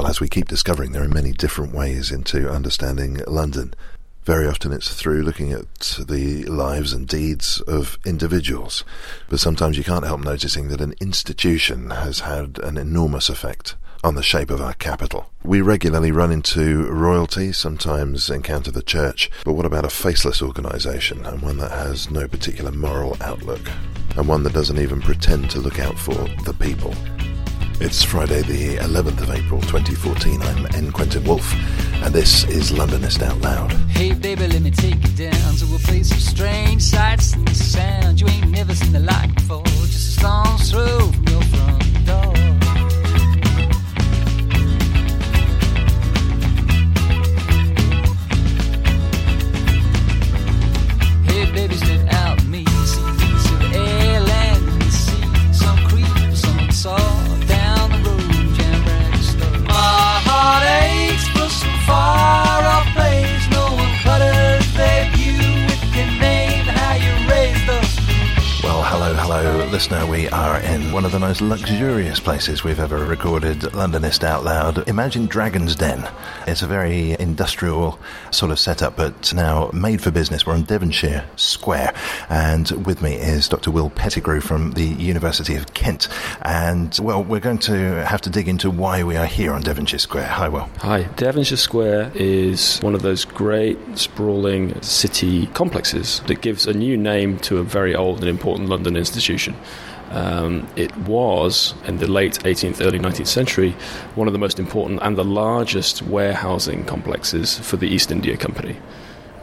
Well, as we keep discovering, there are many different ways into understanding London. Very often it's through looking at the lives and deeds of individuals, but sometimes you can't help noticing that an institution has had an enormous effect on the shape of our capital. We regularly run into royalty, sometimes encounter the church, but what about a faceless organisation and one that has no particular moral outlook, and one that doesn't even pretend to look out for the people? It's Friday, the 11th of April 2014. I'm N. Quentin Woolf, and this is Londonist Out Loud. Hey, baby, let me take you down to a place of strange sights and. You ain't never seen the like before, just a stone's throw from your front hello, listener. We are in one of the most luxurious places we've ever recorded Londonist Out Loud. Imagine Dragon's Den. It's a very industrial sort of setup, but now made for business. We're on Devonshire Square, and with me is Dr. Will Pettigrew from the University of Kent. And, well, we're going to have to dig into why we are here on Devonshire Square. Hi, Will. Hi. Devonshire Square is one of those great sprawling city complexes that gives a new name to a very old and important London institution. Um, it was, in the late 18th, early 19th century, one of the most important and the largest warehousing complexes for the East India Company,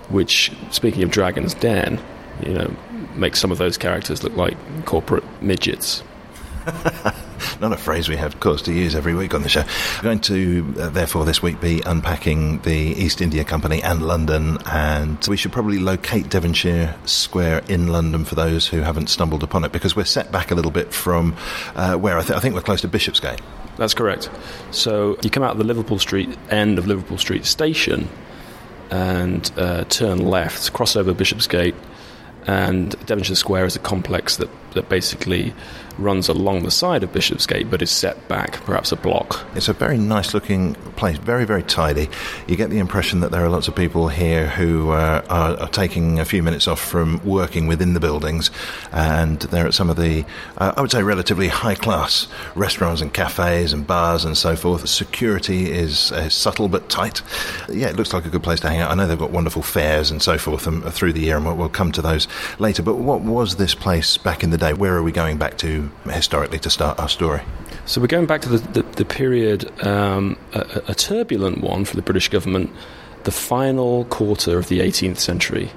which, speaking of Dragon's Den, you know, makes some of those characters look like corporate midgets. Not a phrase we have, of course, to use every week on the show. We're going to, uh, therefore, this week be unpacking the East India Company and London, and we should probably locate Devonshire Square in London for those who haven't stumbled upon it, because we're set back a little bit from uh, where I, th- I think we're close to Bishopsgate. That's correct. So you come out of the Liverpool Street end of Liverpool Street station and uh, turn left, cross over Bishopsgate, and Devonshire Square is a complex that, that basically runs along the side of Bishopsgate but is set back perhaps a block. It's a very nice looking place, very, very tidy. You get the impression that there are lots of people here who uh, are, are taking a few minutes off from working within the buildings, and they're at some of the, uh, I would say, relatively high class restaurants and cafes and bars and so forth. Security is uh, subtle but tight. Yeah, it looks like a good place to hang out. I know they've got wonderful fairs and so forth um, through the year, and we'll, we'll come to those later. But what was this place back in the day? Where are we going back to historically to start our story? So we're going back to the, the, the period, um, a, a turbulent one for the British government, the final quarter of the 18th century.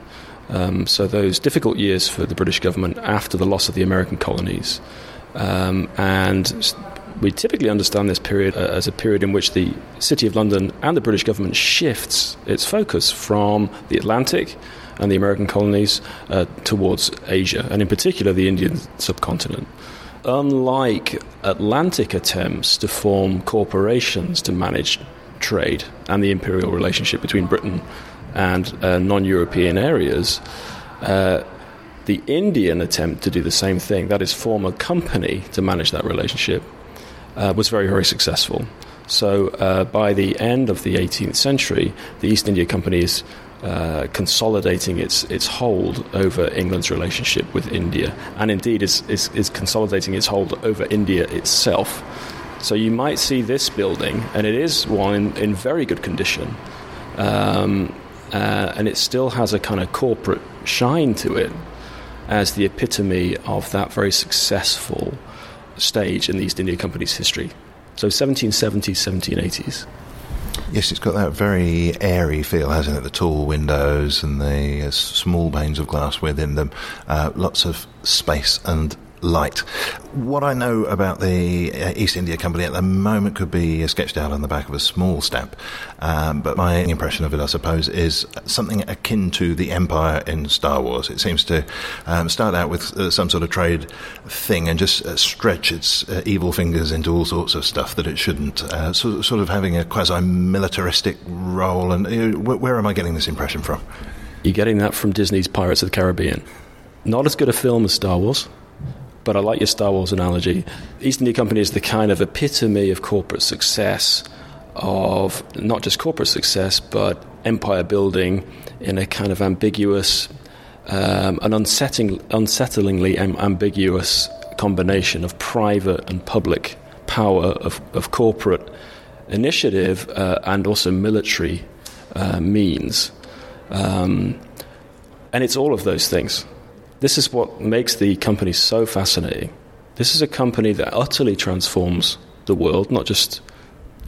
Um, so those difficult years for the British government after the loss of the American colonies. Um, and we typically understand this period uh, as a period in which the City of London and the British government shifts its focus from the Atlantic and the American colonies uh, towards Asia, and in particular the Indian subcontinent. Unlike Atlantic attempts to form corporations to manage trade and the imperial relationship between Britain and uh, non European areas, uh, the Indian attempt to do the same thing, that is, form a company to manage that relationship, uh, was very, very successful. So uh, by the end of the 18th century, the East India Company is uh, consolidating its its hold over England's relationship with India, and indeed is, is is consolidating its hold over India itself. So you might see this building, and it is one in, in very good condition, um, uh, and it still has a kind of corporate shine to it, as the epitome of that very successful stage in the East India Company's history. So 1770s, 1780s. Yes, it's got that very airy feel, hasn't it? The tall windows and the uh, small panes of glass within them. Uh, lots of space and light. What I know about the uh, East India Company at the moment could be sketched out on the back of a small stamp, um, but my impression of it, I suppose, is something akin to the Empire in Star Wars. It seems to um, start out with uh, some sort of trade thing and just uh, stretch its uh, evil fingers into all sorts of stuff that it shouldn't, uh, so, sort of having a quasi militaristic role. And wh- where am I getting this impression from? You're getting that from Disney's Pirates of the Caribbean. Not as good a film as Star Wars, but I like your Star Wars analogy. East India Company is the kind of epitome of corporate success of not just corporate success, but empire building in a kind of ambiguous, um, an unsettling, unsettlingly am- ambiguous combination of private and public power, of, of corporate initiative, uh, and also military uh, means. Um, and it's all of those things. This is what makes the company so fascinating. This is a company that utterly transforms the world, not just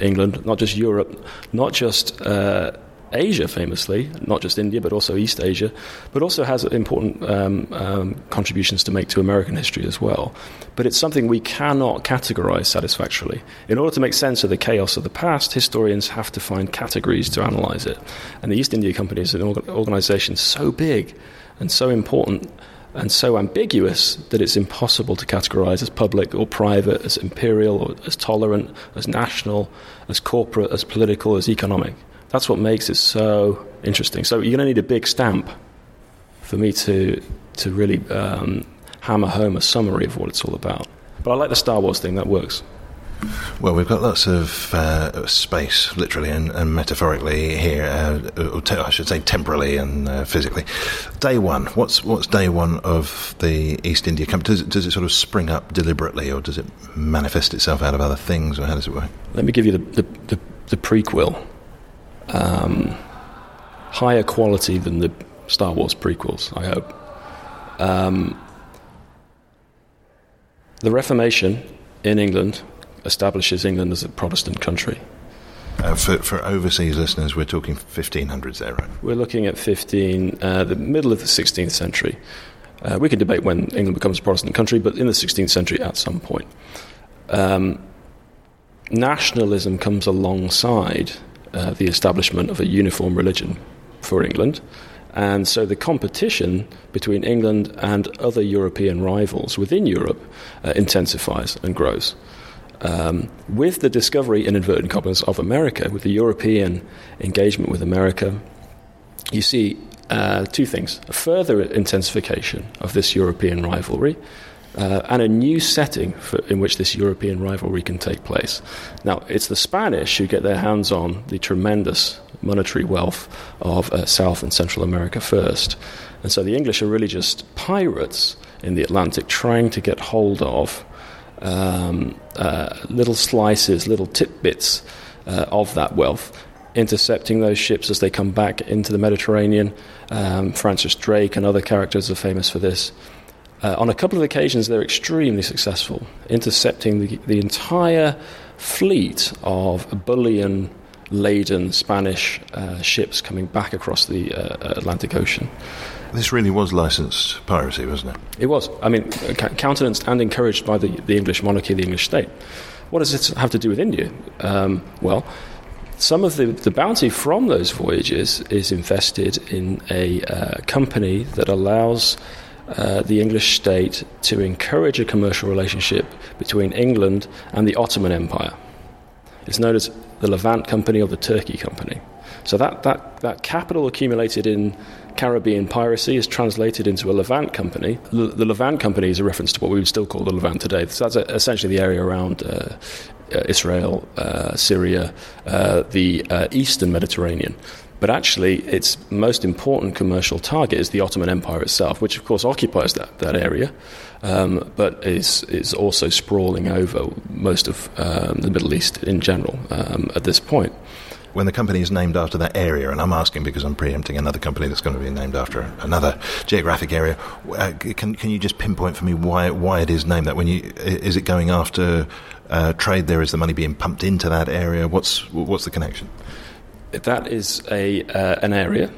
England, not just Europe, not just uh, Asia, famously, not just India, but also East Asia, but also has important um, um, contributions to make to American history as well. But it's something we cannot categorize satisfactorily. In order to make sense of the chaos of the past, historians have to find categories to analyze it. And the East India Company is an org- organization so big and so important and so ambiguous that it's impossible to categorize as public or private, as imperial, or as tolerant, as national, as corporate, as political, as economic. That's what makes it so interesting. So you're going to need a big stamp for me to to really um, hammer home a summary of what it's all about. But I like the Star Wars thing; that works. Well, we've got lots of uh, space, literally and, and metaphorically here, uh, te- I should say temporally and uh, physically. Day one, what's what's day one of the East India Company? Does it, does it sort of spring up deliberately, or does it manifest itself out of other things, or how does it work? Let me give you the the, the, the prequel. Um, higher quality than the Star Wars prequels, I hope. Um, the Reformation in England establishes England as a Protestant country. Uh, for, for overseas listeners, we're talking 1500s there, right? We're looking at 15, uh, the middle of the 16th century. Uh, we can debate when England becomes a Protestant country, but in the 16th century at some point. Um, nationalism comes alongside uh, the establishment of a uniform religion for England. And so the competition between England and other European rivals within Europe uh, intensifies and grows. Um, with the discovery, in inverted commas, of America, with the European engagement with America, you see uh, two things a further intensification of this European rivalry. Uh, and a new setting for, in which this European rivalry can take place. Now, it's the Spanish who get their hands on the tremendous monetary wealth of uh, South and Central America first. And so the English are really just pirates in the Atlantic trying to get hold of um, uh, little slices, little tidbits uh, of that wealth, intercepting those ships as they come back into the Mediterranean. Um, Francis Drake and other characters are famous for this. Uh, on a couple of occasions, they're extremely successful, intercepting the, the entire fleet of bullion laden Spanish uh, ships coming back across the uh, Atlantic Ocean. This really was licensed piracy, wasn't it? It was. I mean, countenanced and encouraged by the, the English monarchy, the English state. What does it have to do with India? Um, well, some of the, the bounty from those voyages is invested in a uh, company that allows uh, the English state to encourage a commercial relationship between England and the Ottoman Empire. It's known as the Levant Company or the Turkey Company. So that, that, that capital accumulated in Caribbean piracy is translated into a Levant Company. The, the Levant Company is a reference to what we would still call the Levant today. So that's a, essentially the area around uh, uh, Israel, uh, Syria, uh, the uh, eastern Mediterranean. But actually, its most important commercial target is the Ottoman Empire itself, which of course occupies that, that area, um, but is, is also sprawling over most of um, the Middle East in general um, at this point. When the company is named after that area, and I'm asking because I'm preempting another company that's going to be named after another geographic area, uh, can, can you just pinpoint for me why, why it is named that? When you, is it going after uh, trade there? Is the money being pumped into that area? What's, what's the connection? that is a, uh, an area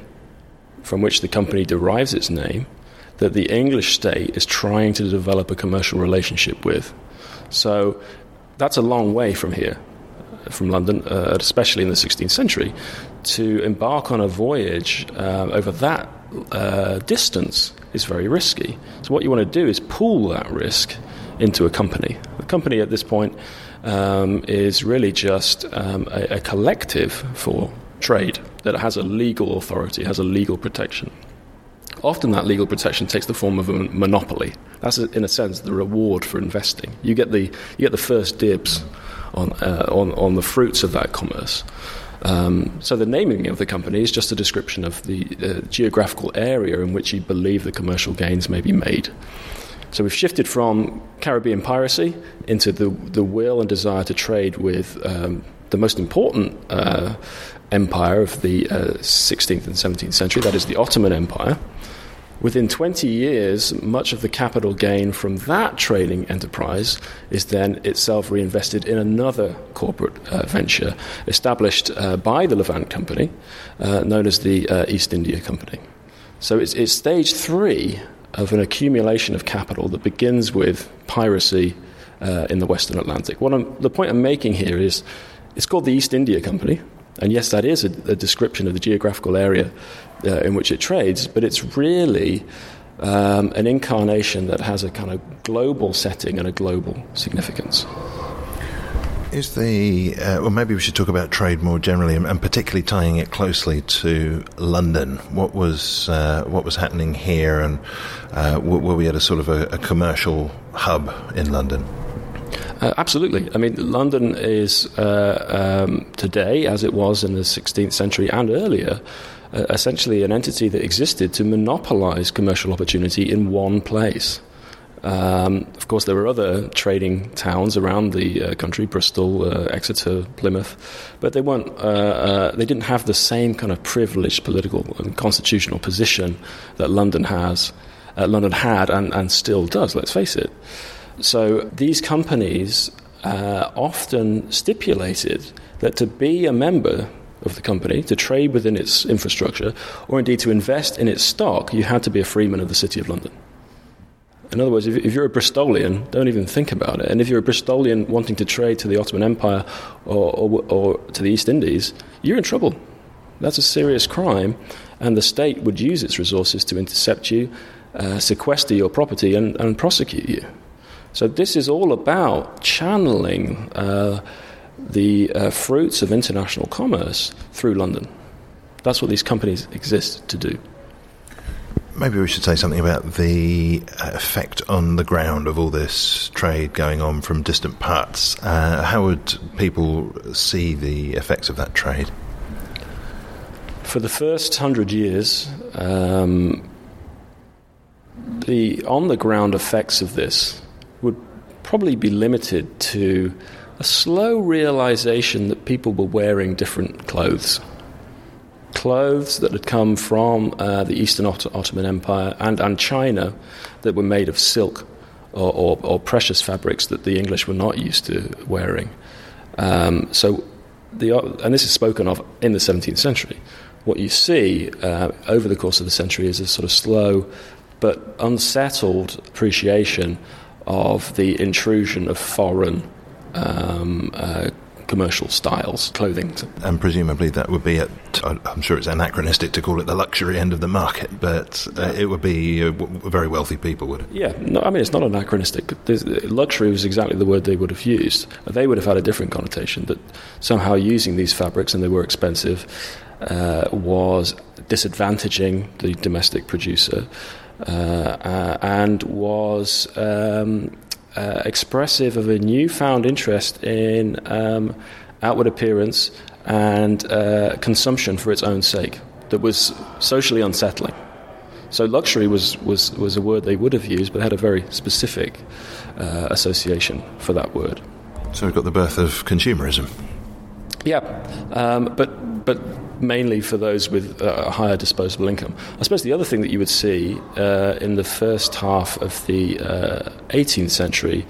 from which the company derives its name that the English state is trying to develop a commercial relationship with. So that's a long way from here, from London, uh, especially in the 16th century, to embark on a voyage uh, over that uh, distance is very risky. So what you want to do is pool that risk into a company. The company at this point um, is really just um, a, a collective for trade that has a legal authority, has a legal protection. Often that legal protection takes the form of a monopoly. That's, in a sense, the reward for investing. You get the, you get the first dibs on, uh, on, on the fruits of that commerce. Um, so the naming of the company is just a description of the uh, geographical area in which you believe the commercial gains may be made. So we've shifted from Caribbean piracy into the, the will and desire to trade with um, the most important uh, empire of the uh, 16th and 17th century, that is the Ottoman Empire. Within 20 years, much of the capital gain from that trading enterprise is then itself reinvested in another corporate uh, venture established uh, by the Levant Company, uh, known as the uh, East India Company. So it's, it's stage three of an accumulation of capital that begins with piracy uh, in the Western Atlantic. What I'm, the point I'm making here is it's called the East India Company, and yes, that is a, a description of the geographical area uh, in which it trades, but it's really um, an incarnation that has a kind of global setting and a global significance. Is the uh, well? Maybe we should talk about trade more generally, and, and particularly tying it closely to London. What was uh, what was happening here, and uh, were we at a sort of a, a commercial hub in London? Uh, absolutely. I mean, London is uh, um, today, as it was in the 16th century and earlier, uh, essentially an entity that existed to monopolize commercial opportunity in one place. Um, of course, there were other trading towns around the uh, country: Bristol, uh, Exeter, Plymouth, but they weren't. Uh, uh, they didn't have the same kind of privileged political and constitutional position that London has. Uh, London had and, and still does. Let's face it. So these companies uh, often stipulated that to be a member of the company, to trade within its infrastructure, or indeed to invest in its stock, you had to be a freeman of the City of London. In other words, if, if, you're a Bristolian, don't even think about it. And if you're a Bristolian wanting to trade to the Ottoman Empire or, or, or to the East Indies, you're in trouble. That's a serious crime, and the state would use its resources to intercept you, uh, sequester your property, and, and, prosecute you. So, this is all about channeling uh, the uh, fruits of international commerce through London. That's what these companies exist to do. Maybe we should say something about the uh, effect on the ground of all this trade going on from distant parts. Uh, how would people see the effects of that trade? For the first hundred years, um, the on the ground effects of this probably be limited to a slow realization that people were wearing different clothes clothes that had come from uh, the Eastern Otto- Ottoman Empire and, and China that were made of silk or, or, or, precious fabrics that the English were not used to wearing. Um, so, the, and this is spoken of in the 17th century. What you see uh, over the course of the century is a sort of slow but unsettled appreciation of the intrusion of foreign um, uh, commercial styles, clothing. And presumably that would be at, I'm sure it's anachronistic to call it the luxury end of the market, but uh, it would be uh, very wealthy people, would it? Yeah, no, I mean, it's not anachronistic. There's, luxury was exactly the word they would have used. They would have had a different connotation that somehow using these fabrics, and they were expensive, uh, was disadvantaging the domestic producer. Uh, uh, and was um, uh, expressive of a newfound interest in um, outward appearance and uh, consumption for its own sake that was socially unsettling. So luxury was, was, was a word they would have used, but had a very specific uh, association for that word. So we've got the birth of consumerism. Yeah, um, but but mainly for those with a higher disposable income. I suppose the other thing that you would see uh, in the first half of the uh, 18th century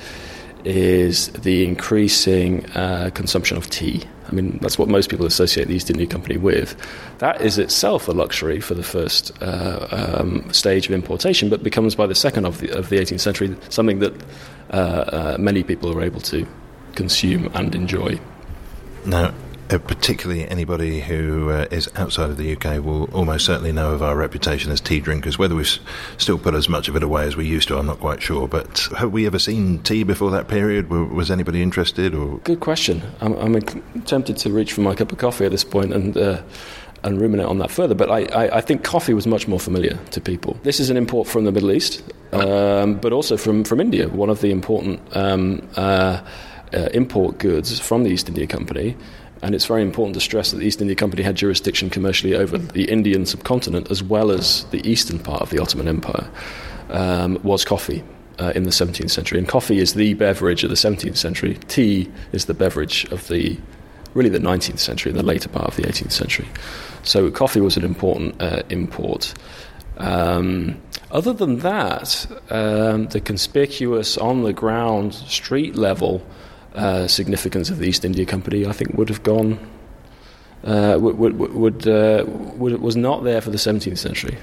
is the increasing uh, consumption of tea. I mean, that's what most people associate the East India Company with. That is itself a luxury for the first uh, um, stage of importation, but becomes by the second of the, of the 18th century something that uh, uh, many people are able to consume and enjoy. Now, uh, particularly anybody who uh, is outside of the UK will almost certainly know of our reputation as tea drinkers. Whether we've still put as much of it away as we used to, I'm not quite sure. But have we ever seen tea before that period? Was anybody interested? Or good question. I'm, I'm tempted to reach for my cup of coffee at this point and. Uh, and ruminate on that further, but I, I, I, think coffee was much more familiar to people. This is an import from the Middle East, um, but also from, from India, one of the important um, uh, uh, import goods from the East India Company. And it's very important to stress that the East India Company had jurisdiction commercially over the Indian subcontinent as well as the eastern part of the Ottoman Empire, um, was coffee. Uh, in the 17th century, and coffee is the beverage of the 17th century. Tea is the beverage of the really the 19th century, the later part of the 18th century. So coffee was an important uh, import. Um, other than that, um, the conspicuous on the ground, street level uh, significance of the East India Company, I think, would have gone. Uh, would, would, would, uh, would, was not there for the 17th century.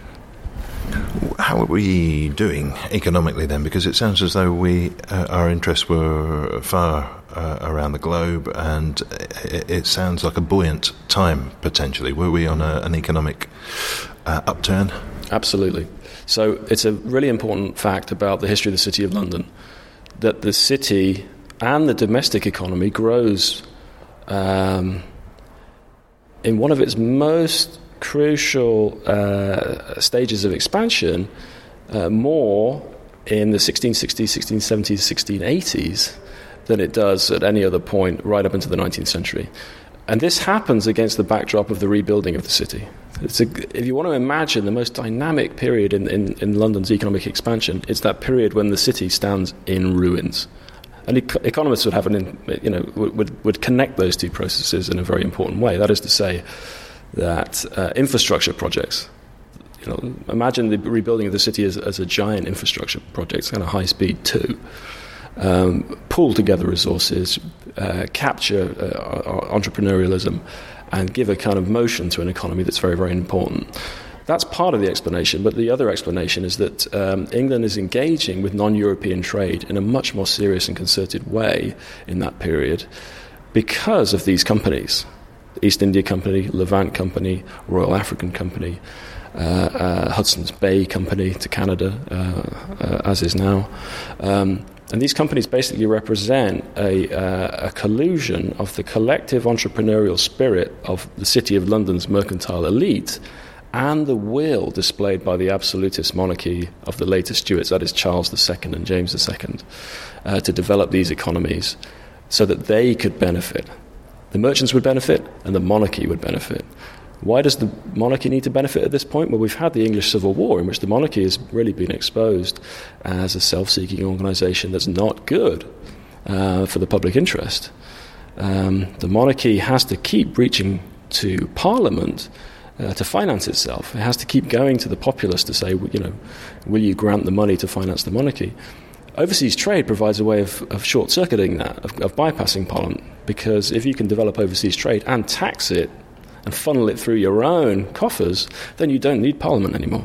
How are we doing economically then? Because it sounds as though we uh, our interests were far uh, around the globe, and it, it, sounds like a buoyant time potentially. Were we on a, an economic uh, upturn? Absolutely. So it's a really important fact about the history of the City of London that the city and the domestic economy grows um, in one of its most crucial uh, stages of expansion uh, more in the 1660s, 1670s, 1680s than it does at any other point right up into the 19th century. And this happens against the backdrop of the rebuilding of the city. A, if you want to imagine the most dynamic period in, in, in, London's economic expansion, it's that period when the city stands in ruins. And economists would have an, you know, would, would connect those two processes in a very important way. That is to say, that uh, infrastructure projects, you know, imagine the rebuilding of the city as, as a giant infrastructure project, kind of high speed two. Um, pull together resources, uh, capture uh, entrepreneurialism, and give a kind of motion to an economy that's very, very important. That's part of the explanation, but the other explanation is that um, England is engaging with non European trade in a much more serious and concerted way in that period because of these companies. East India Company, Levant Company, Royal African Company, uh, uh, Hudson's Bay Company to Canada, uh, uh as is now. Um, and these companies basically represent a, uh, a, collusion of the collective entrepreneurial spirit of the City of London's mercantile elite and the will displayed by the absolutist monarchy of the later Stuarts, that is Charles II and James II, uh, to develop these economies so that they could benefit the merchants would benefit and the monarchy would benefit. Why does the monarchy need to benefit at this point? Well, we've had the English Civil War, in which the monarchy has really been exposed as a self seeking organisation that's not good uh, for the public interest. Um, the monarchy has to keep reaching to Parliament uh, to finance itself. It has to keep going to the populace to say, you know, will you grant the money to finance the monarchy? Overseas trade provides a way of, of short circuiting that, of, of bypassing Parliament, because if you can develop overseas trade and tax it and funnel it through your own coffers, then you don't need Parliament anymore.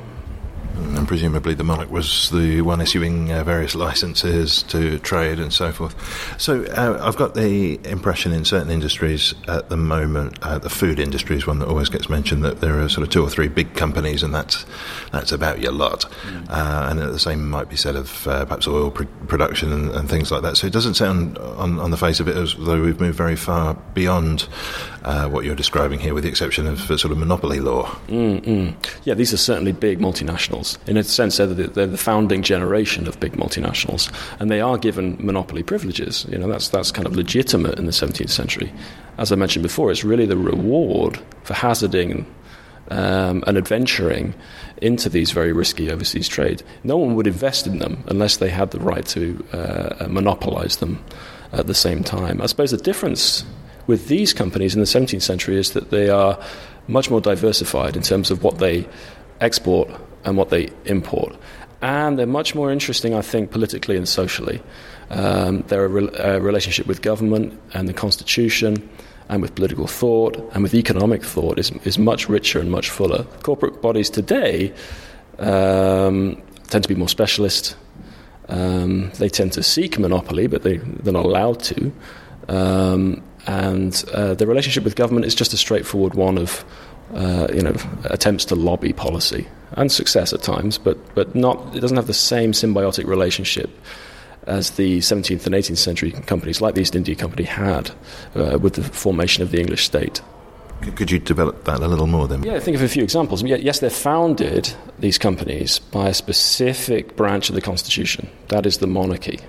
And presumably the monarch was the one issuing uh, various licenses to trade and so forth. So uh, I've got the impression in certain industries at the moment, uh, the food industry is one that always gets mentioned, that there are sort of two or three big companies and that's, that's about your lot. Mm. and the same might be said of uh, perhaps oil pr- production and, and, things like that. So it doesn't sound on, on the face of it as though we've moved very far beyond uh, what you're describing here, with the exception of sort of monopoly law. Mm-hmm. Yeah, these are certainly big multinationals. In a sense, they're the, they're the, founding generation of big multinationals, and they are given monopoly privileges. You know, that's that's kind of legitimate in the 17th century. As I mentioned before, it's really the reward for hazarding um, and adventuring into these very risky overseas trade. No one would invest in them unless they had the right to uh, monopolize them at the same time. I suppose the difference with these companies in the 17th century is that they are much more diversified in terms of what they export and what they import. And they're much more interesting, I think, politically and socially. Um, re- relationship with government and the constitution and with political thought and with economic thought is, is much richer and much fuller. Corporate bodies today um, tend to be more specialist. Um, they tend to seek monopoly, but they, they're not allowed to. Um, and uh, the relationship with government is just a straightforward one of uh, you know attempts to lobby policy and success at times, but but not it doesn't have the same symbiotic relationship as the 17th and 18th century companies like the East India Company had uh, with the formation of the English state. Could you develop that a little more then? Yeah, think of a few examples. Yes, they're founded, these companies, by a specific branch of the Constitution. That is the monarchy.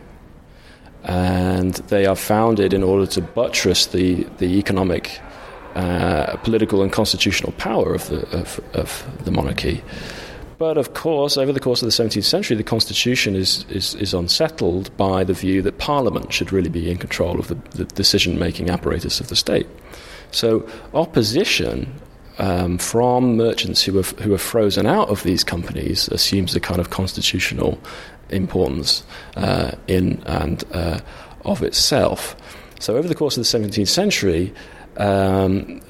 and they are founded in order to buttress the, the economic, uh, political, and constitutional power of the, of, of the monarchy. But of course, over the course of the 17th century, the constitution is, is, is unsettled by the view that parliament should really be in control of the, the decision making apparatus of the state. So, opposition um, from merchants who have, who are frozen out of these companies assumes a kind of constitutional importance uh, in and uh, of itself. So, over the course of the 17th century, um,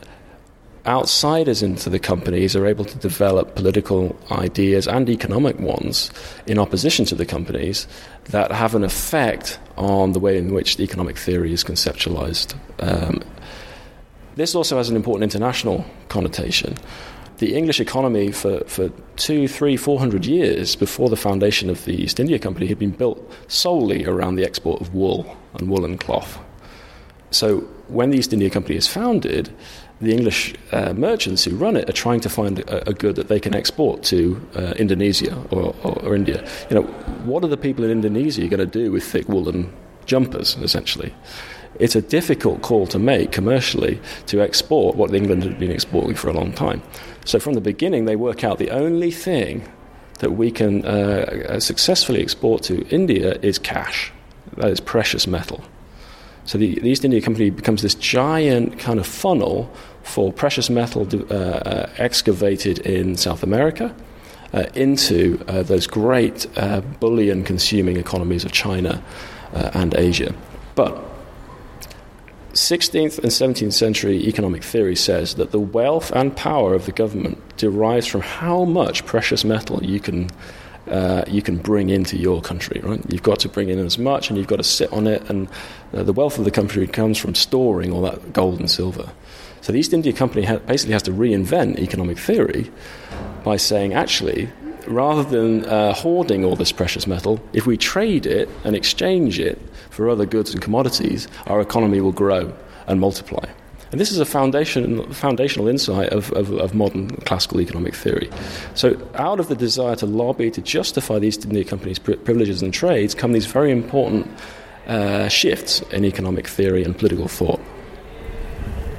outsiders into the companies are able to develop political ideas and economic ones in opposition to the companies that have an effect on the way in which the economic theory is conceptualized. Um, this also has an important international connotation. The English economy for, for two, three, four hundred years before the foundation of the East India Company had been built solely around the export of wool and woolen cloth. So when the East India Company is founded, the English uh, merchants who run it are trying to find a, a good that they can export to uh, Indonesia or, or, or, India. You know, what are the people in Indonesia going to do with thick woolen jumpers, essentially? It's a difficult call to make commercially to export what England had been exporting for a long time. So from the beginning, they work out the only thing that we can uh, successfully export to India is cash. That is precious metal. So the, the, East India Company becomes this giant kind of funnel for precious metal uh, uh, excavated in South America uh, into uh, those great uh, bullion consuming economies of China uh, and Asia. But 16th and 17th century economic theory says that the wealth and power of the government derives from how much precious metal you can uh, you can bring into your country, right? You've got to bring in as much and you've got to sit on it, and uh, the wealth of the country comes from storing all that gold and silver. So the East India Company ha- basically has to reinvent economic theory by saying, actually, rather than uh, hoarding all this precious metal, if we trade it and exchange it for other goods and commodities, our economy will grow and multiply. And this is a foundation, foundational insight of, of, of, modern classical economic theory. So, out of the desire to lobby to justify the East India Company's privileges and trades come these very important uh, shifts in economic theory and political thought.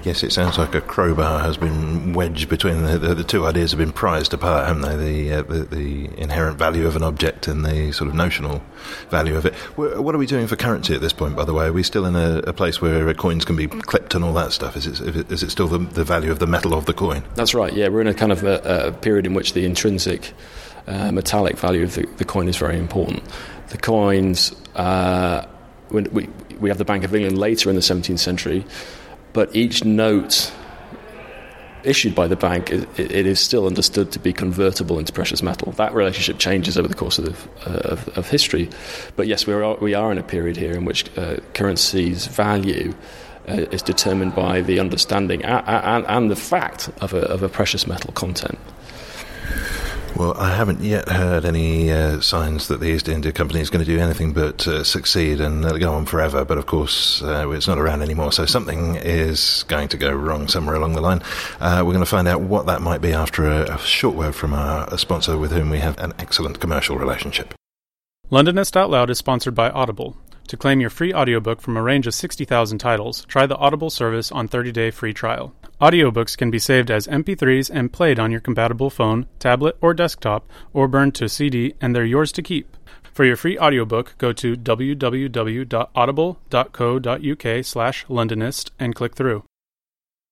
Yes, it sounds like a crowbar has been wedged between the, the, the two ideas have been prized apart, haven't they? The, uh, the, the inherent value of an object and the sort of notional value of it. What are we doing for currency at this point? By the way, are we still in a, a place where coins can be clipped and all that stuff? Is it, is it still the, the value of the metal of the coin? That's right. Yeah, we're in a kind of a, a period in which the intrinsic uh, metallic value of the, the, coin is very important. The coins. Uh, we, we have the Bank of England later in the 17th century but each note issued by the bank, it, it is still understood to be convertible into precious metal. That relationship changes over the course of, uh, of, of, history. But yes, we are, we are in a period here in which uh, currency's value uh, is determined by the understanding and, and, and the fact of a, of a precious metal content. Well, I haven't yet heard any uh, signs that the East India Company is going to do anything but uh, succeed and uh, go on forever. But of course, uh, it's not around anymore, so something is going to go wrong somewhere along the line. Uh, we're going to find out what that might be after a, a short word from our sponsor, with whom we have an excellent commercial relationship. Londonist Out Loud is sponsored by Audible. To claim your free audiobook from a range of 60,000 titles, try the Audible service on 30-day free trial. Audiobooks can be saved as MP3s and played on your compatible phone, tablet, or desktop, or burned to CD, and they're yours to keep. For your free audiobook, go to www.audible.co.uk slash Londonist and click through.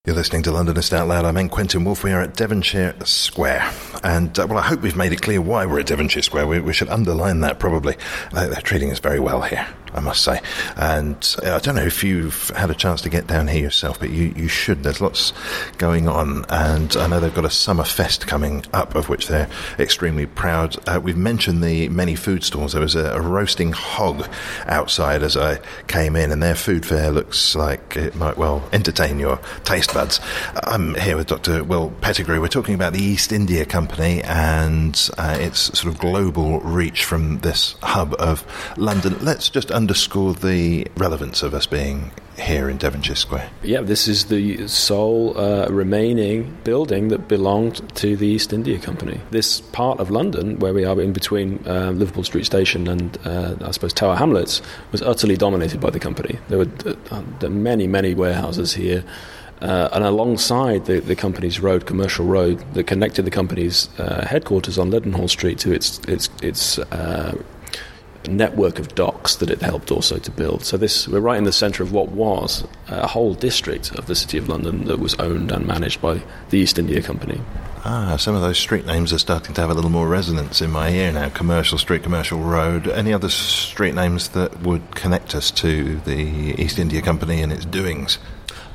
You're listening to Londonist Out Loud. I'm N. Quentin Woolf. We are at Devonshire Square. And, uh, well, I hope we've made it clear why we're at Devonshire Square. We, we should underline that probably. Uh, they're treating us very well here. I must say. And uh, I don't know if you've had a chance to get down here yourself, but you, you should. There's lots going on. And I know they've got a summer fest coming up, of which they're extremely proud. Uh, we've mentioned the many food stalls. There was a, a, roasting hog outside as I came in, and their food fair looks like it might well entertain your taste buds. I'm here with Dr. Will Pettigrew. We're talking about the East India Company and uh, its sort of global reach from this hub of London. Let's just underscore the relevance of us being here in Devonshire Square? Yeah, this is the sole uh, remaining building that belonged to the East India Company. This part of London, where we are in between uh, Liverpool Street Station and, uh, I suppose, Tower Hamlets, was utterly dominated by the company. There were uh, many, many warehouses here. Uh, and alongside the, the company's road, commercial road, that connected the company's uh, headquarters on Leadenhall Street to its its its uh, network of docks that it helped also to build. So this we're right in the centre of what was a whole district of the City of London that was owned and managed by the East India Company. Ah, some of those street names are starting to have a little more resonance in my ear now. Commercial Street, Commercial Road. Any other street names that would connect us to the East India Company and its doings?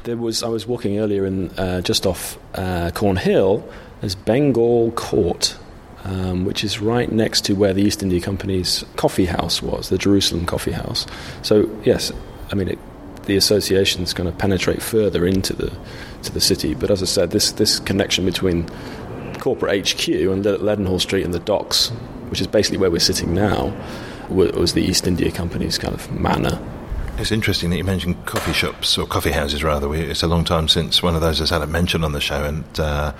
There was I was walking earlier in uh, just off uh, Cornhill. There's Bengal Court, um, which is right next to where the East India Company's coffee house was, the Jerusalem Coffee House. So yes, I mean it, the associations kind of penetrate further into the to the city. But as I said, this this connection between corporate HQ and Leadenhall Street and the docks, which is basically where we're sitting now, was the East India Company's kind of manor. It's interesting that you mentioned coffee shops or coffee houses, rather. We, it's a long time since one of those has had a mention on the show, and uh,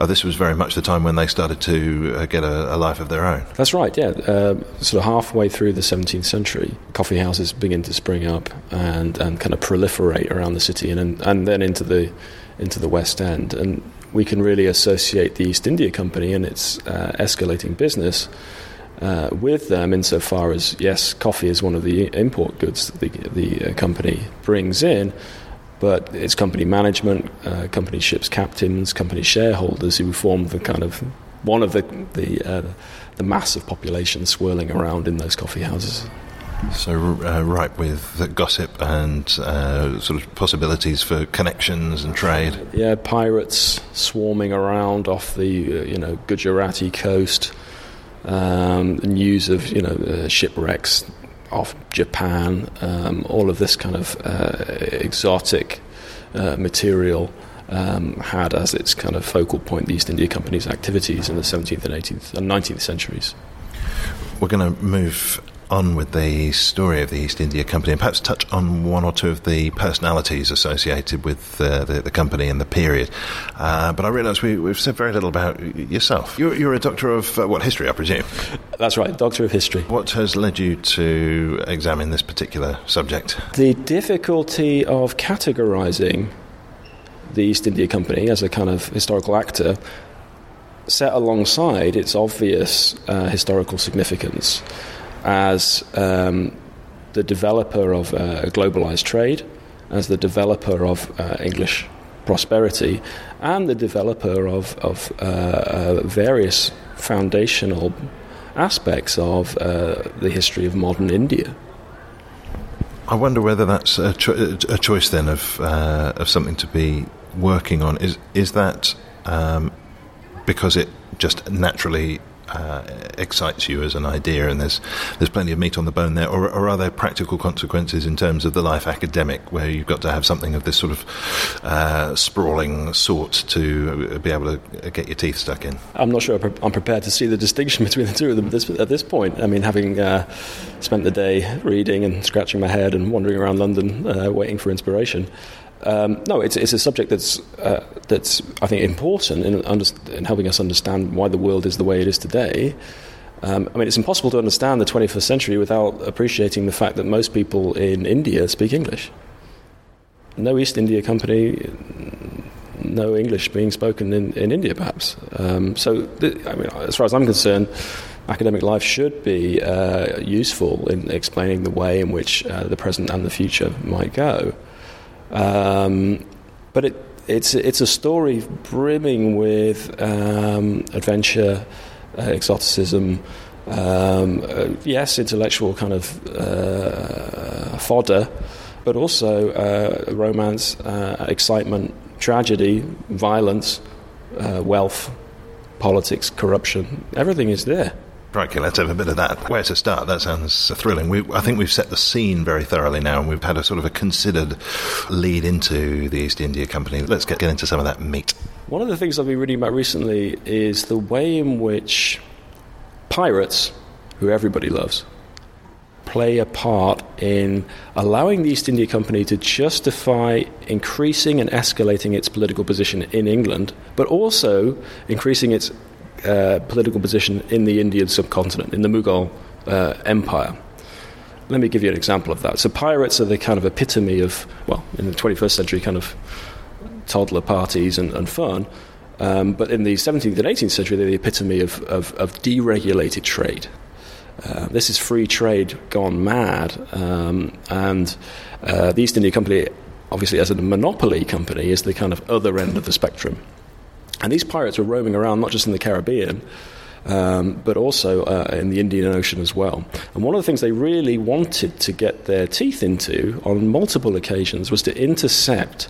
oh, this was very much the time when they started to uh, get a, a, life of their own. That's right. Yeah, uh, sort of halfway through the 17th century, coffee houses begin to spring up and, and kind of proliferate around the city, and and then into the into the West End, and we can really associate the East India Company and its uh, escalating business uh, with them insofar as, yes, coffee is one of the import goods that the, the uh, company brings in, but it's company management, uh, company ships captains, company shareholders who form the kind of one of the, the, uh, the massive population swirling around in those coffee houses. So, uh, ripe with gossip and uh, sort of possibilities for connections and trade. Yeah, pirates swarming around off the uh, you know Gujarati coast, um, news of you know uh, shipwrecks off Japan, um, all of this kind of uh, exotic uh, material. Um, had as its kind of focal point the East India Company's activities in the 17th and 18th and 19th centuries. We're going to move on with the story of the East India Company and perhaps touch on one or two of the personalities associated with uh, the, the, company and the period. Uh, but I realise we, have said very little about yourself. You're, you're a doctor of uh, what history, I presume. That's right, doctor of history. What has led you to examine this particular subject? The difficulty of categorising the East India Company as a kind of historical actor set alongside its obvious uh, historical significance as um, the developer of uh, globalized trade, as the developer of uh, English prosperity, and the developer of, of uh, uh various foundational aspects of uh, the history of modern India. I wonder whether that's a, cho- a choice then of uh, of something to be working on. Is is that um, because it just naturally uh, excites you as an idea, and there's there's plenty of meat on the bone there, or, or, are there practical consequences in terms of the life academic, where you've got to have something of this sort of uh, sprawling sort to be able to get your teeth stuck in? I'm not sure I'm prepared to see the distinction between the two of them at this, at this point. I mean, having uh, spent the day reading and scratching my head and wandering around London uh, waiting for inspiration. Um, no, it's, it's a subject that's uh, that's I think important in, under, in, helping us understand why the world is the way it is today. Um, I mean, it's impossible to understand the 21st century without appreciating the fact that most people in India speak English. No East India Company, no English being spoken in, in India, perhaps. Um, so, I mean, as far as I'm concerned, academic life should be uh, useful in explaining the way in which uh, the present and the future might go. Um, but it, it's it's a story brimming with um, adventure, uh, exoticism, um, uh, yes, intellectual kind of uh, fodder, but also uh, romance, uh, excitement, tragedy, violence, uh, wealth, politics, corruption. Everything is there. Crikey, let's have a bit of that. Where to start? That sounds thrilling. We, I think we've set the scene very thoroughly now, and we've had a sort of a considered lead into the East India Company. Let's get, get into some of that meat. One of the things I've been reading about recently is the way in which pirates, who everybody loves, play a part in allowing the East India Company to justify increasing and escalating its political position in England, but also increasing its uh, political position in the Indian subcontinent, in the Mughal uh, Empire. Let me give you an example of that. So, pirates are the kind of epitome of, well, in the 21st century, kind of toddler parties and, and fun. Um, but in the 17th and 18th century, they're the epitome of, of, of deregulated trade. Uh, this is free trade gone mad. Um, and uh, the East India Company, obviously, as a monopoly company, is the kind of other end of the spectrum. And these pirates were roaming around not just in the Caribbean, um, but also uh, in the Indian Ocean as well. And one of the things they really wanted to get their teeth into on multiple occasions was to intercept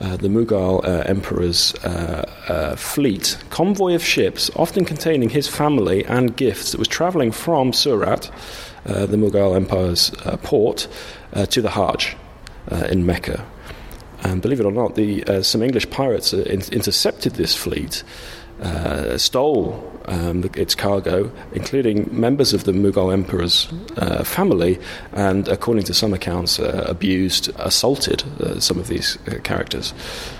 uh, the Mughal uh, emperor's uh, uh, fleet, convoy of ships, often containing his family and gifts, that was travelling from Surat, uh, the Mughal empire's port, to the Hajj in Mecca. And believe it or not, the, some English pirates in- intercepted this fleet uh, stole um, its cargo, including members of the Mughal emperor's uh, family, and according to some accounts, uh, abused, assaulted uh, some of these uh, characters.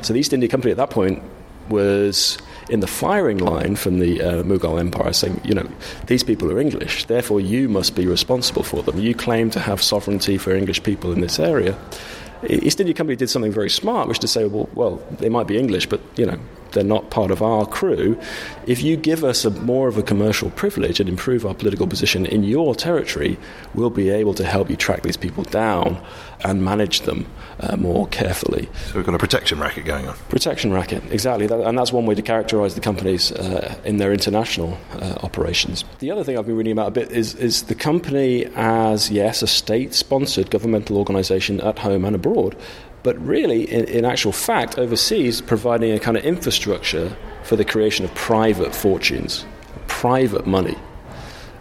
So the East India Company at that point was in the firing line from the uh, Mughal Empire saying, you know, these people are English, therefore you must be responsible for them. You claim to have sovereignty for English people in this area. East India Company did something very smart, which is to say, well, well, they might be English, but you know, they're not part of our crew. If you give us a, more of a commercial privilege and improve our political position in your territory, we'll be able to help you track these people down and manage them uh, more carefully. So we've got a protection racket going on. Protection racket, exactly, that, and that's one way to characterise the companies uh, in their international uh, operations. The other thing I've been reading about a bit is, is the company as yes, a state-sponsored governmental organisation at home and abroad, but really, in, in, actual fact, overseas, providing a kind of infrastructure for the creation of private fortunes, private money.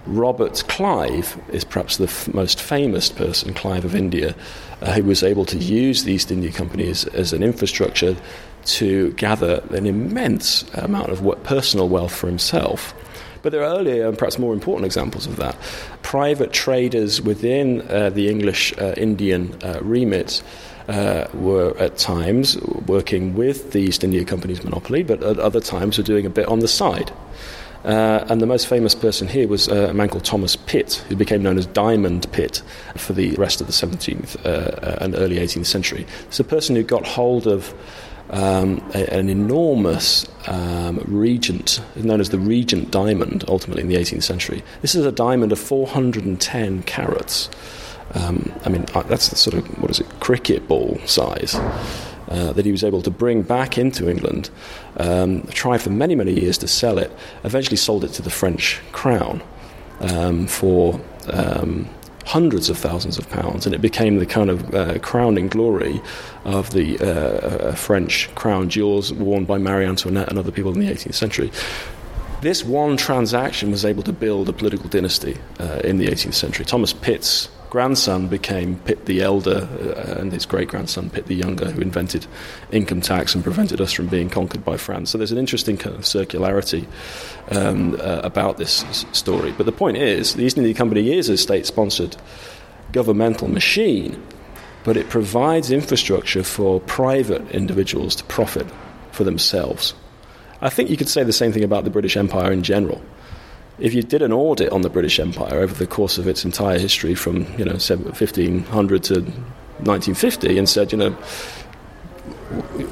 Robert Clive is perhaps the f- most famous person, Clive of India, uh, who was able to use the East India Company as, as an infrastructure to gather an immense amount of personal wealth for himself. But there are earlier and perhaps more important examples of that. Private traders within uh, the English uh, Indian uh, remit uh, were at times working with the East India Company's monopoly, but at other times were doing a bit on the side. Uh, and the most famous person here was uh, a man called Thomas Pitt, who became known as Diamond Pitt for the rest of the 17th uh, uh, and early 18th century. It's a person who got hold of um, a, an enormous um, regent, known as the Regent Diamond, ultimately in the 18th century. This is a diamond of 410 carats. Um, I mean, that's the sort of, what is it, cricket ball size. Uh, that he was able to bring back into England, um, tried for many, many years to sell it, eventually sold it to the French crown um, for um, hundreds of thousands of pounds, and it became the kind of uh, crowning glory of the uh, uh French crown jewels worn by Marie Antoinette and other people in the 18th century. This one transaction was able to build a political dynasty uh, in the 18th century. Thomas Pitt's grandson became Pitt the Elder, uh, and his great grandson Pitt the Younger, who invented income tax and prevented us from being conquered by France. So there's an interesting kind of circularity um, uh, about this story. But the point is, the East India Company is a state sponsored governmental machine, but it provides infrastructure for private individuals to profit for themselves. I think you could say the same thing about the British Empire in general if you did an audit on the British Empire over the course of its entire history from you know 1500 to 1950 and said you know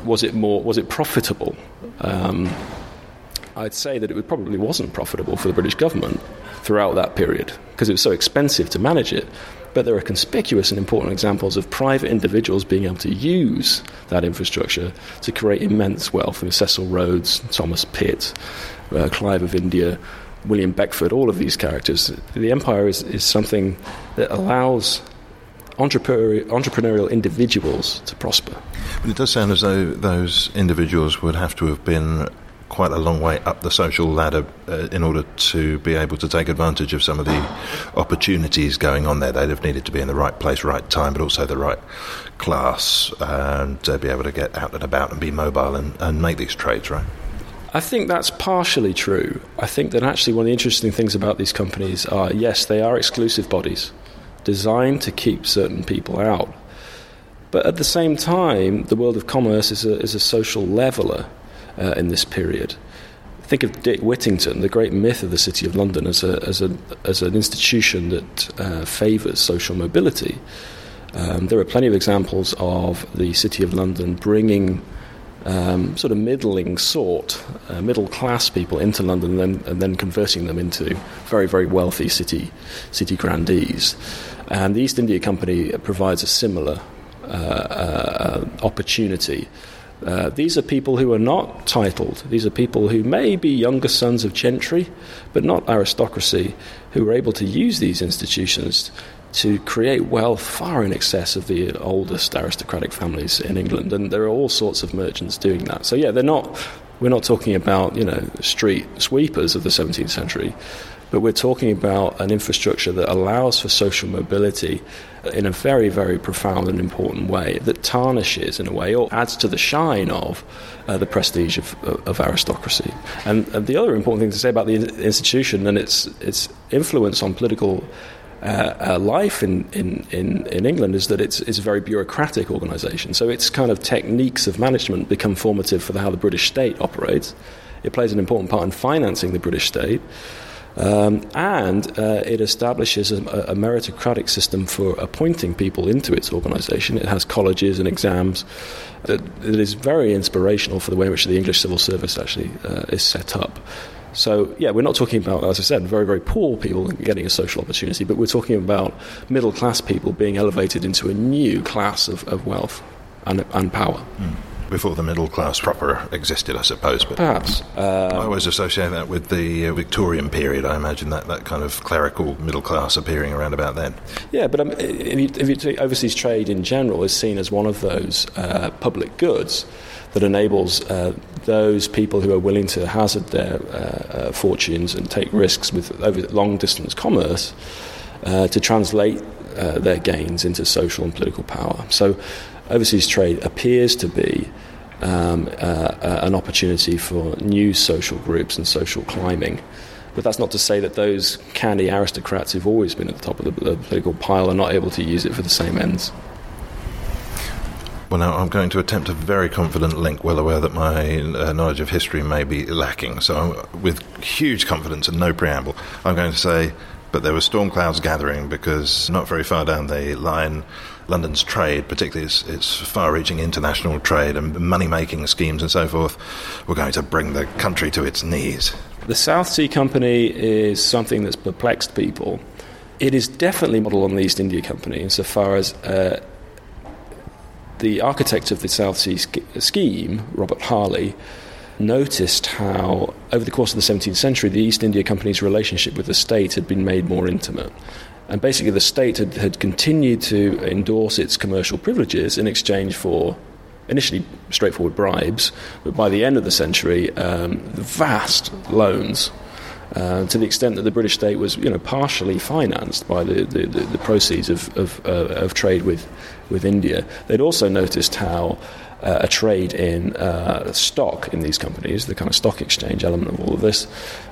was it more was it profitable um, I'd say that it probably wasn't profitable for the British government throughout that period because it was so expensive to manage it but there are conspicuous and important examples of private individuals being able to use that infrastructure to create immense wealth. Cecil Rhodes, Thomas Pitt, uh, Clive of India, William Beckford, all of these characters. The empire is, is something that allows entrepreneurial, entrepreneurial individuals to prosper. But it does sound as though those individuals would have to have been quite a long way up the social ladder uh, in order to be able to take advantage of some of the opportunities going on there. They'd have needed to be in the right place, right time, but also the right class and uh, be able to get out and about and be mobile and, and make these trades, right? I think that's partially true. I think that actually one of the interesting things about these companies are yes, they are exclusive bodies. designed to keep certain people out. But at the same time, the world of commerce is a, is a social leveller uh, in this period. Think of Dick Whittington, the great myth of the City of London, as, a, as, a, as an institution that uh, favours social mobility. Um, there are plenty of examples of the City of London bringing um, sort of middling sort, uh, middle class people into London and then, and then converting them into very, very wealthy city, city grandees. And the East India Company provides a similar uh, uh, opportunity. Uh, these are people who are not titled. These are people who may be younger sons of gentry, but not aristocracy, who are able to use these institutions to create wealth far in excess of the oldest aristocratic families in England, and there are all sorts of merchants doing that. So yeah, they're not. We're not talking about you know street sweepers of the 17th century, but we're talking about an infrastructure that allows for social mobility in a very, very profound and important way that tarnishes, in a way, or adds to the shine of uh, the prestige of, of aristocracy. And, and, the other important thing to say about the institution and its its influence on political uh, uh, life in, in, in, in, England is that it's, it's a very bureaucratic organisation. So its kind of techniques of management become formative for how the British state operates. It plays an important part in financing the British state. Um, and uh, it establishes a, a, meritocratic system for appointing people into its organisation. It has colleges and exams that, that is very inspirational for the way in which the English civil service actually uh, is set up. So, yeah, we're not talking about, as I said, very, very poor people getting a social opportunity, but we're talking about middle class people being elevated into a new class of, of wealth and, and power. Mm. Before the middle class proper existed, I suppose. But Perhaps. Uh, I always associate that with the uh, Victorian period. I imagine that, that kind of clerical middle class appearing around about then. Yeah, but um, if, you, if you take overseas trade in general is seen as one of those uh, public goods that enables uh, those people who are willing to hazard their uh, uh, fortunes and take risks with over long distance commerce uh, to translate uh, their gains into social and political power. So, overseas trade appears to be um, an opportunity for new social groups and social climbing. But that's not to say that those candy aristocrats who've always been at the top of the political pile are not able to use it for the same ends. Well, now I'm going to attempt a very confident link, well aware that my uh, knowledge of history may be lacking. So, I'm, with huge confidence and no preamble, I'm going to say, but there were storm clouds gathering because not very far down the line, London's trade, particularly its, its far reaching international trade and money making schemes and so forth, were going to bring the country to its knees. The South Sea Company is something that's perplexed people. It is definitely modelled on the East India Company insofar as uh, the architect of the South Sea scheme, Robert Harley, noticed how, over the course of the 17th century, the East India Company's relationship with the state had been made more intimate. And basically, the state had, had continued to endorse its commercial privileges in exchange for initially straightforward bribes, but by the end of the century, um, vast loans uh, to the extent that the British state was, you know, partially financed by the, the, the proceeds of, of, uh, of, trade with, with India. They'd also noticed how uh, a trade in uh, stock in these companies, the kind of stock exchange element of all of this,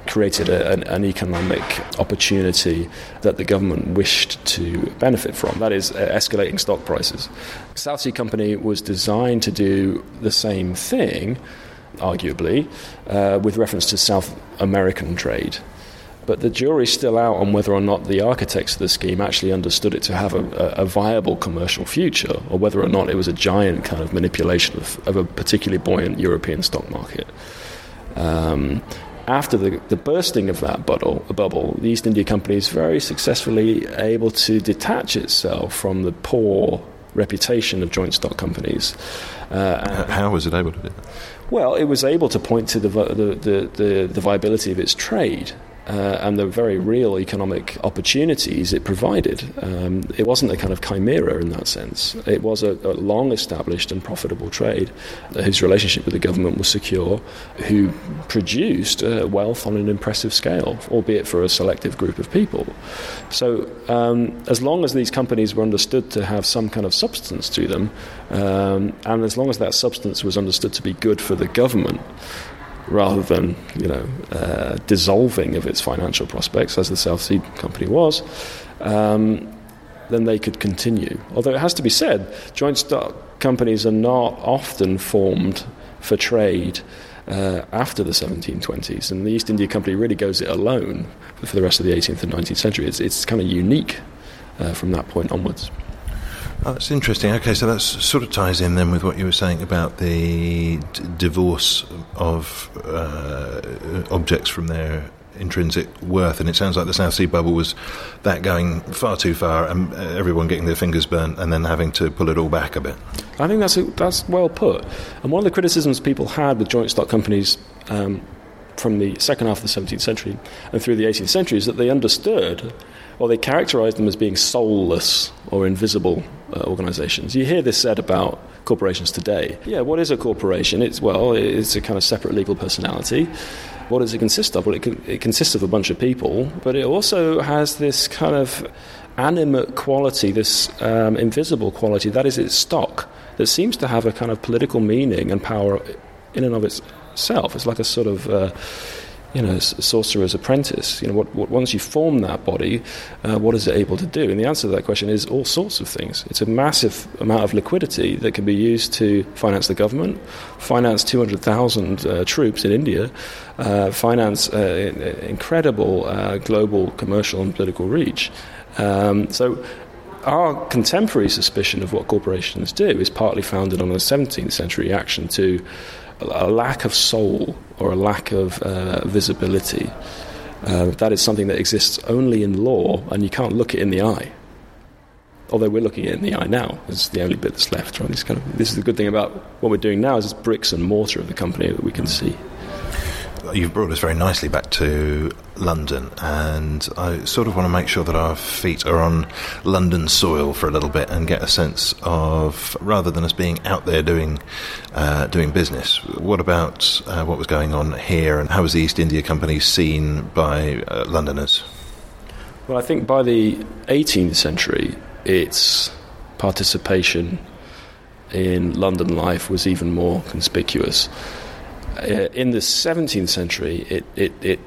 created a, an, an, economic opportunity that the government wished to benefit from. That is, uh, escalating stock prices. South Sea Company was designed to do the same thing arguably, uh, with reference to South American trade. But the jury's still out on whether or not the architects of the scheme actually understood it to have a, a viable commercial future, or whether or not it was a giant kind of manipulation of, of a particularly buoyant European stock market. Um, after the, the, bursting of that bubble, bubble, the East India Company is very successfully able to detach itself from the poor reputation of joint stock companies. Uh, How was it able to do that? Well, it was able to point to the, the, the, the, the viability of its trade uh, and the very real economic opportunities it provided. Um, it wasn't a kind of chimera in that sense. It was a, a long established and profitable trade whose relationship with the government was secure, who produced uh, wealth on an impressive scale, albeit for a selective group of people. So, um, as long as these companies were understood to have some kind of substance to them, um, and as long as that substance was understood to be good for the government, rather than you know uh, dissolving of its financial prospects as the South Sea Company was. Um, then they could continue. Although it has to be said, joint stock companies are not often formed for trade uh, after the 1720s, and the East India Company really goes it alone for the rest of the 18th and 19th century. It's, it's kind of unique uh, from that point onwards. Oh, that's interesting. Okay, so that sort of ties in then with what you were saying about the d- divorce of uh, objects from their intrinsic worth, and it sounds like the South Sea bubble was that going far too far, and uh, everyone getting their fingers burnt, and then having to pull it all back a bit. I think that's that's well put. And one of the criticisms people had with joint stock companies um, from the second half of the 17th century and through the 18th century is that they understood, or they characterized them as being soulless or invisible uh, organizations. You hear this said about corporations today. Yeah, what is a corporation? It's well, it's a kind of separate legal personality. What does it consist of? Well, it, it consists of a bunch of people, but it also has this kind of animate quality, this um, invisible quality, that is its stock, that seems to have a kind of political meaning and power in and of itself. It's like a sort of. Uh, you know, sorcerer's apprentice. You know, what, what, once you form that body, uh, what is it able to do? And the answer to that question is all sorts of things. It's a massive amount of liquidity that can be used to finance the government, finance 200,000 uh, troops in India, uh, finance uh, incredible uh, global commercial and political reach. Um, so our contemporary suspicion of what corporations do is partly founded on a 17th century reaction to a lack of soul or a lack of uh, visibility. Uh, that is something that exists only in law, and you can't look it in the eye. Although we're looking it in the eye now, it's the only bit that's left. Right? This, kind of, this is the good thing about what we're doing now is it's bricks and mortar of the company that we can see you've brought us very nicely back to London, and I sort of want to make sure that our feet are on London soil for a little bit and get a sense of, rather than us being out there doing uh, doing business, what about uh, what was going on here, and how was the East India Company seen by uh, Londoners? Well, I think by the 18th century, its participation in London life was even more conspicuous. Uh, in the 17th century, it, it, it,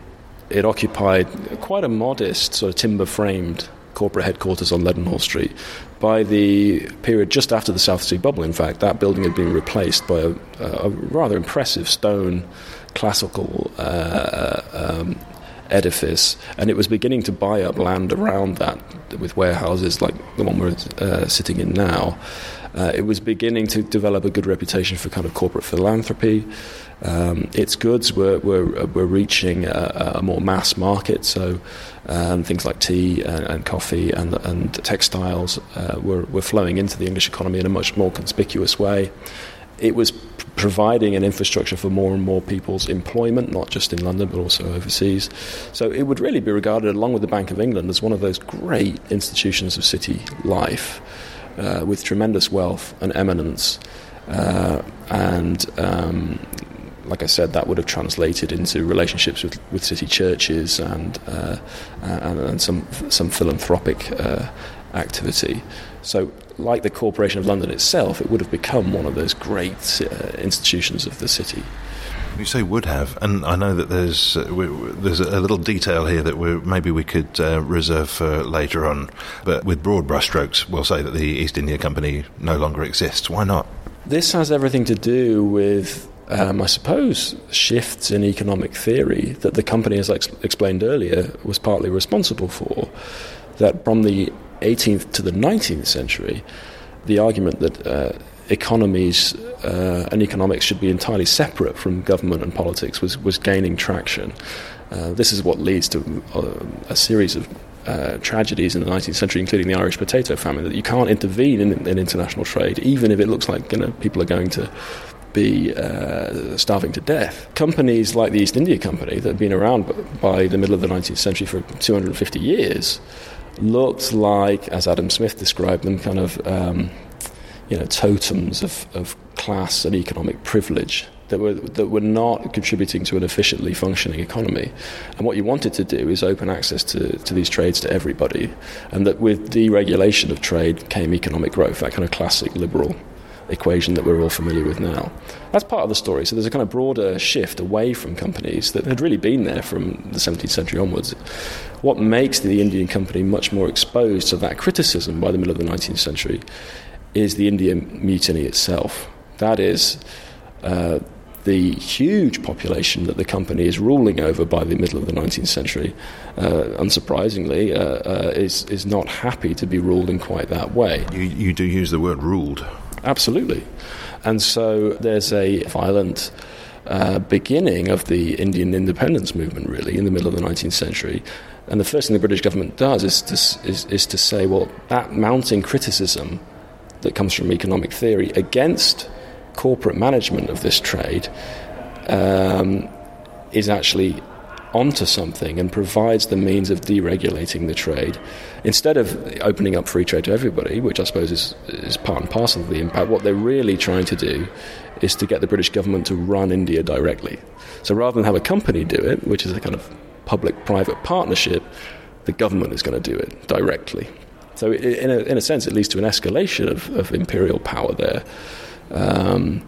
it occupied quite a modest, sort of timber framed corporate headquarters on Leadenhall Street. By the period just after the South Sea Bubble, in fact, that building had been replaced by a, a rather impressive stone classical uh, edifice, and it was beginning to buy up land around that with warehouses like the one we're uh, sitting in now. Uh, it was beginning to develop a good reputation for kind of corporate philanthropy. Um, its goods were, were, were reaching a, a more mass market, so um, things like tea and, and, coffee and, and textiles uh, were, were flowing into the English economy in a much more conspicuous way. It was providing an infrastructure for more and more people's employment, not just in London but also overseas. So it would really be regarded, along with the Bank of England, as one of those great institutions of city life uh, with tremendous wealth and eminence. Uh, and um, like I said, that would have translated into relationships with, with city churches and, uh, and, and, some, some philanthropic uh, activity. So, like the Corporation of London itself, it would have become one of those great uh, institutions of the city. You say would have, and I know that there's uh, we, there's a little detail here that we maybe we could uh, reserve for later on. But with broad brushstrokes, we'll say that the East India Company no longer exists. Why not? This has everything to do with um, I suppose, shifts in economic theory that the company, as I ex- explained earlier, was partly responsible for. That from the 18th to the 19th century, the argument that uh, economies uh, and economics should be entirely separate from government and politics was, was gaining traction. Uh, this is what leads to uh, a series of uh, tragedies in the 19th century, including the Irish potato famine, that you can't intervene in, in international trade, even if it looks like you know, people are going to be uh, starving to death. Companies like the East India Company, that have been around by the middle of the 19th century for 250 years, looked like, as Adam Smith described them, kind of um, you know totems of, of class and economic privilege that were that were not contributing to an efficiently functioning economy. And what you wanted to do is open access to, to these trades to everybody, and that with deregulation of trade came economic growth, that kind of classic liberal equation that we're all familiar with now. That's part of the story. So there's a kind of broader shift away from companies that had really been there from the 17th century onwards. What makes the Indian company much more exposed to that criticism by the middle of the 19th century is the Indian mutiny itself. That is uh, the huge population that the company is ruling over by the middle of the 19th century, uh, unsurprisingly, uh, uh, is, is not happy to be ruled in quite that way. You, you do use the word ruled. Absolutely. And so there's a violent uh, beginning of the Indian independence movement, really, in the middle of the 19th century. And the first thing the British government does is to, is, is to say, well, that mounting criticism that comes from economic theory against corporate management of this trade um, is actually onto something and provides the means of deregulating the trade. Instead of opening up free trade to everybody, which I suppose is, is part and parcel of the impact, what they're really trying to do is to get the British government to run India directly. So rather than have a company do it, which is a kind of public private partnership, the government is going to do it directly. So, in a, in a sense, it leads to an escalation of, of imperial power there. Um,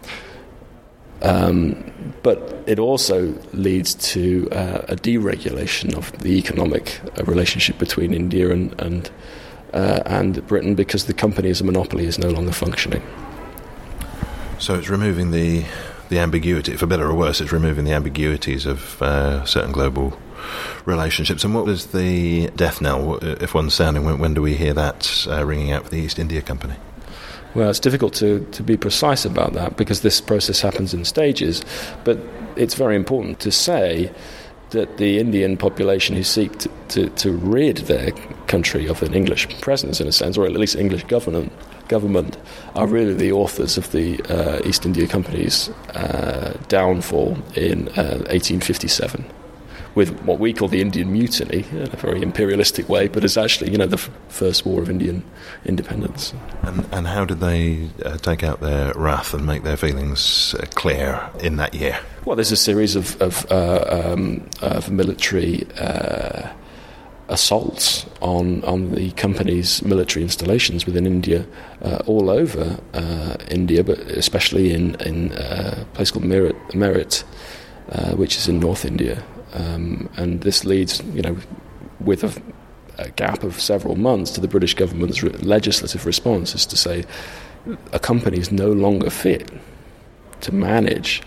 um, but it also leads to uh, a deregulation of the economic uh, relationship between India and and, uh, and Britain because the company as a monopoly is no longer functioning. So it's removing the the ambiguity, for better or worse, it's removing the ambiguities of uh, certain global relationships. And what was the death knell, if one's sounding? When, when do we hear that uh, ringing out for the East India Company? Well, it's difficult to, to be precise about that because this process happens in stages. But it's very important to say that the Indian population who seek to, to, to rid their country of an English presence, in a sense, or at least English government, government are really the authors of the uh, East India Company's uh, downfall in uh, 1857 with what we call the Indian Mutiny in a very imperialistic way, but it's actually you know the f- first war of Indian independence. And, and how did they uh, take out their wrath and make their feelings uh, clear in that year? Well, there's a series of of, uh, um, of military. Uh, assaults on, on the company's military installations within India, uh, all over uh, India, but especially in, in a place called Meerut, Meerut which is in North India, um, and this leads, you know, with a, a, gap of several months to the British government's re- legislative response is to say a company is no longer fit to manage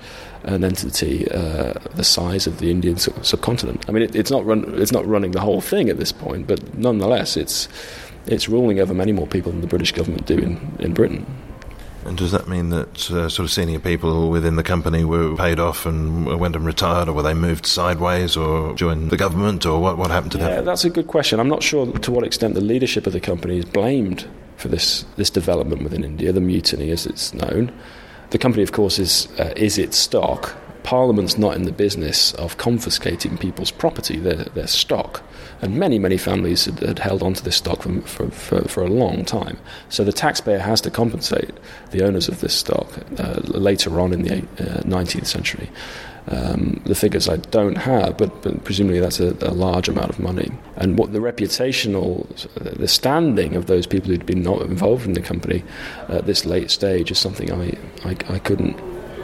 an entity uh, the size of the Indian sub- subcontinent. I mean, it, it's not run, it's not running the whole thing at this point, but nonetheless, it's it's ruling over many more people than the British government do in, in Britain. And does that mean that uh, sort of senior people within the company were paid off and went and retired, or were they moved sideways, or joined the government, or what, what happened to yeah, them? that's a good question. I'm not sure to what extent the leadership of the company is blamed for this this development within India, the mutiny as it's known. The company, of course, is uh, is its stock. Parliament's not in the business of confiscating people's property, their, their stock. And many, many families had, had held onto this stock for, for, for, for, a long time. So the taxpayer has to compensate the owners of this stock uh, later on in the uh, 19th century. Um, the figures I don't have, but, but presumably that's a, a, large amount of money. And what the reputational, the standing of those people who'd been not involved in the company at this late stage is something I, I, I couldn't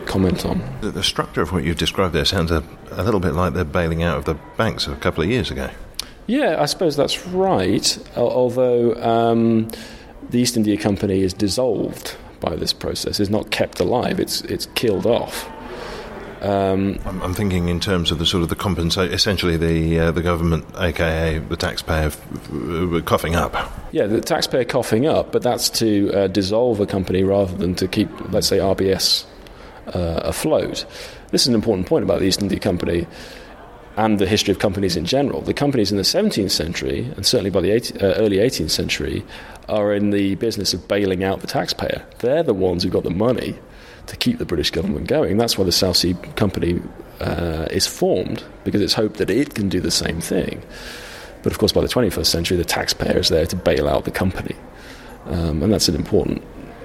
comment on. The, the, structure of what you've described there sounds a, a little bit like the bailing out of the banks of a couple of years ago. Yeah, I suppose that's right. Although um, the East India Company is dissolved by this process, is not kept alive. It's it's killed off. Um, I'm, I'm, thinking in terms of the sort of the compensation, essentially the uh, the government, aka the taxpayer, f- coughing up. Yeah, the taxpayer coughing up, but that's to uh, dissolve a company rather than to keep, let's say, RBS uh, afloat. This is an important point about the East India Company and the history of companies in general. The companies in the 17th century, and certainly by the 18, uh, early 18th century, are in the business of bailing out the taxpayer. They're the ones who got the money to keep the British government going. That's why the South Sea Company uh, is formed, because it's hoped that it can do the same thing. But of course, by the 21st century, the taxpayer is there to bail out the company. Um, and that's an important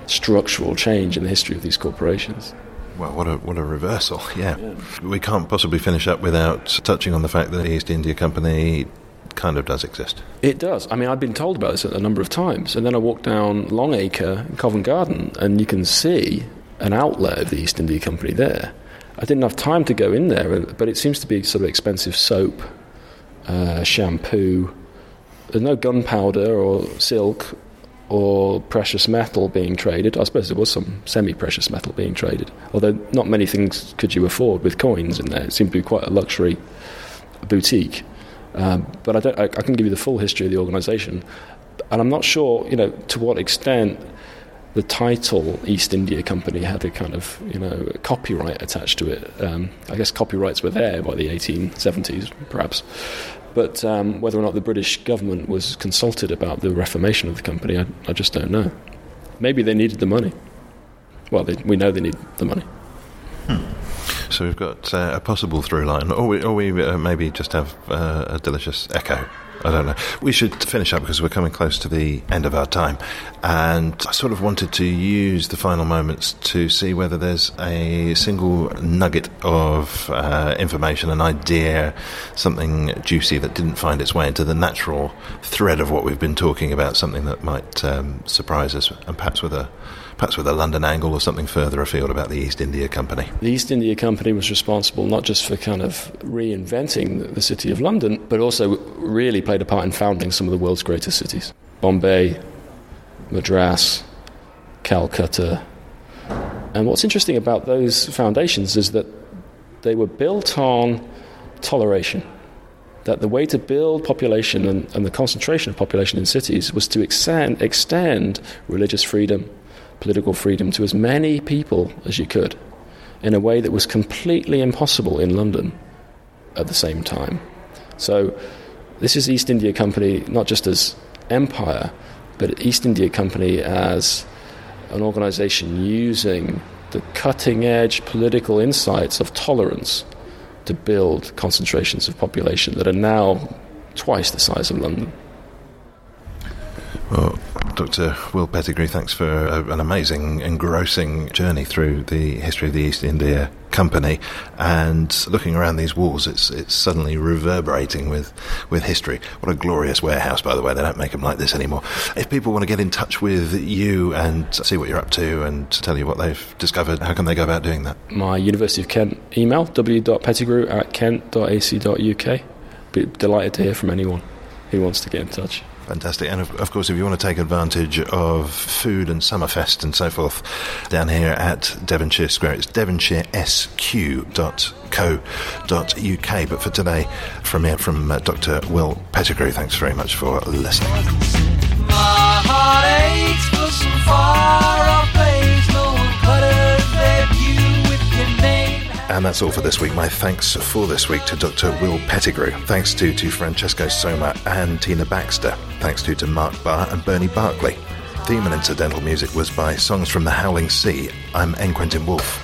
structural change in the history of these corporations. Well, what a what a reversal! Yeah. yeah. we can't possibly finish up without touching on the fact that the East India Company kind of does exist. It does. I mean, I've been told about this a number of times, and then I walk down Long Acre in Covent Garden, and you can see an outlet of the East India Company there. I didn't have time to go in there, but it seems to be sort of expensive soap, uh, shampoo. There's no gunpowder or silk or precious metal being traded. I suppose there was some semi precious metal being traded, although not many things could you afford with coins in there. It seemed to be quite a luxury boutique. Um, but I, don't, I, I can give you the full history of the organisation, and I'm not sure, you know, to what extent the title East India Company had a kind of, you know, copyright attached to it. Um, I guess copyrights were there by the 1870s, perhaps. But um, whether or not the British government was consulted about the reformation of the company, I, I just don't know. Maybe they needed the money. Well, they, we know they need the money. So we've got uh, a possible through line, or we, or we uh, maybe just have uh, a delicious echo. I don't know. We should finish up because we're coming close to the end of our time. And I sort of wanted to use the final moments to see whether there's a single nugget of uh, information, an idea, something juicy that didn't find its way into the natural thread of what we've been talking about, something that might um, surprise us, and perhaps with a perhaps with a London angle or something further afield about the East India Company. The East India Company was responsible not just for kind of reinventing the city of London, but also really played a part in founding some of the world's greatest cities Bombay, Madras, Calcutta. And what's interesting about those foundations is that they were built on toleration. That the way to build population and, and the concentration of population in cities was to extend, extend religious freedom, political freedom to as many people as you could in a way that was completely impossible in London at the same time. So, this is East India Company not just as empire, but East India Company as an organization using the cutting edge political insights of tolerance to build concentrations of population that are now twice the size of London. Well, Dr. Will Pettigrew, thanks for a, an amazing, engrossing journey through the history of the East India Company. And looking around these walls, it's it's suddenly reverberating with, with history. What a glorious warehouse, by the way. They don't make them like this anymore. If people want to get in touch with you and see what you're up to and tell you what they've discovered, how can they go about doing that? My University of Kent email, w.pettigrew at kent.ac.uk. Be delighted to hear from anyone who wants to get in touch. Fantastic. And of, of, course, if you want to take advantage of food and Summerfest and so forth down here at Devonshire Square, it's devonshiresq.co.uk. But for today, from here, from uh, Dr. Will Pettigrew, thanks very much for listening. And that's all for this week. My thanks for this week to Dr. Will Pettigrew. Thanks to, to Francesco Soma and Tina Baxter. Thanks to, to Mark Barr and Bernie Barkley. Theme and incidental music was by Songs from the Howling Sea. I'm N. Quentin Woolf.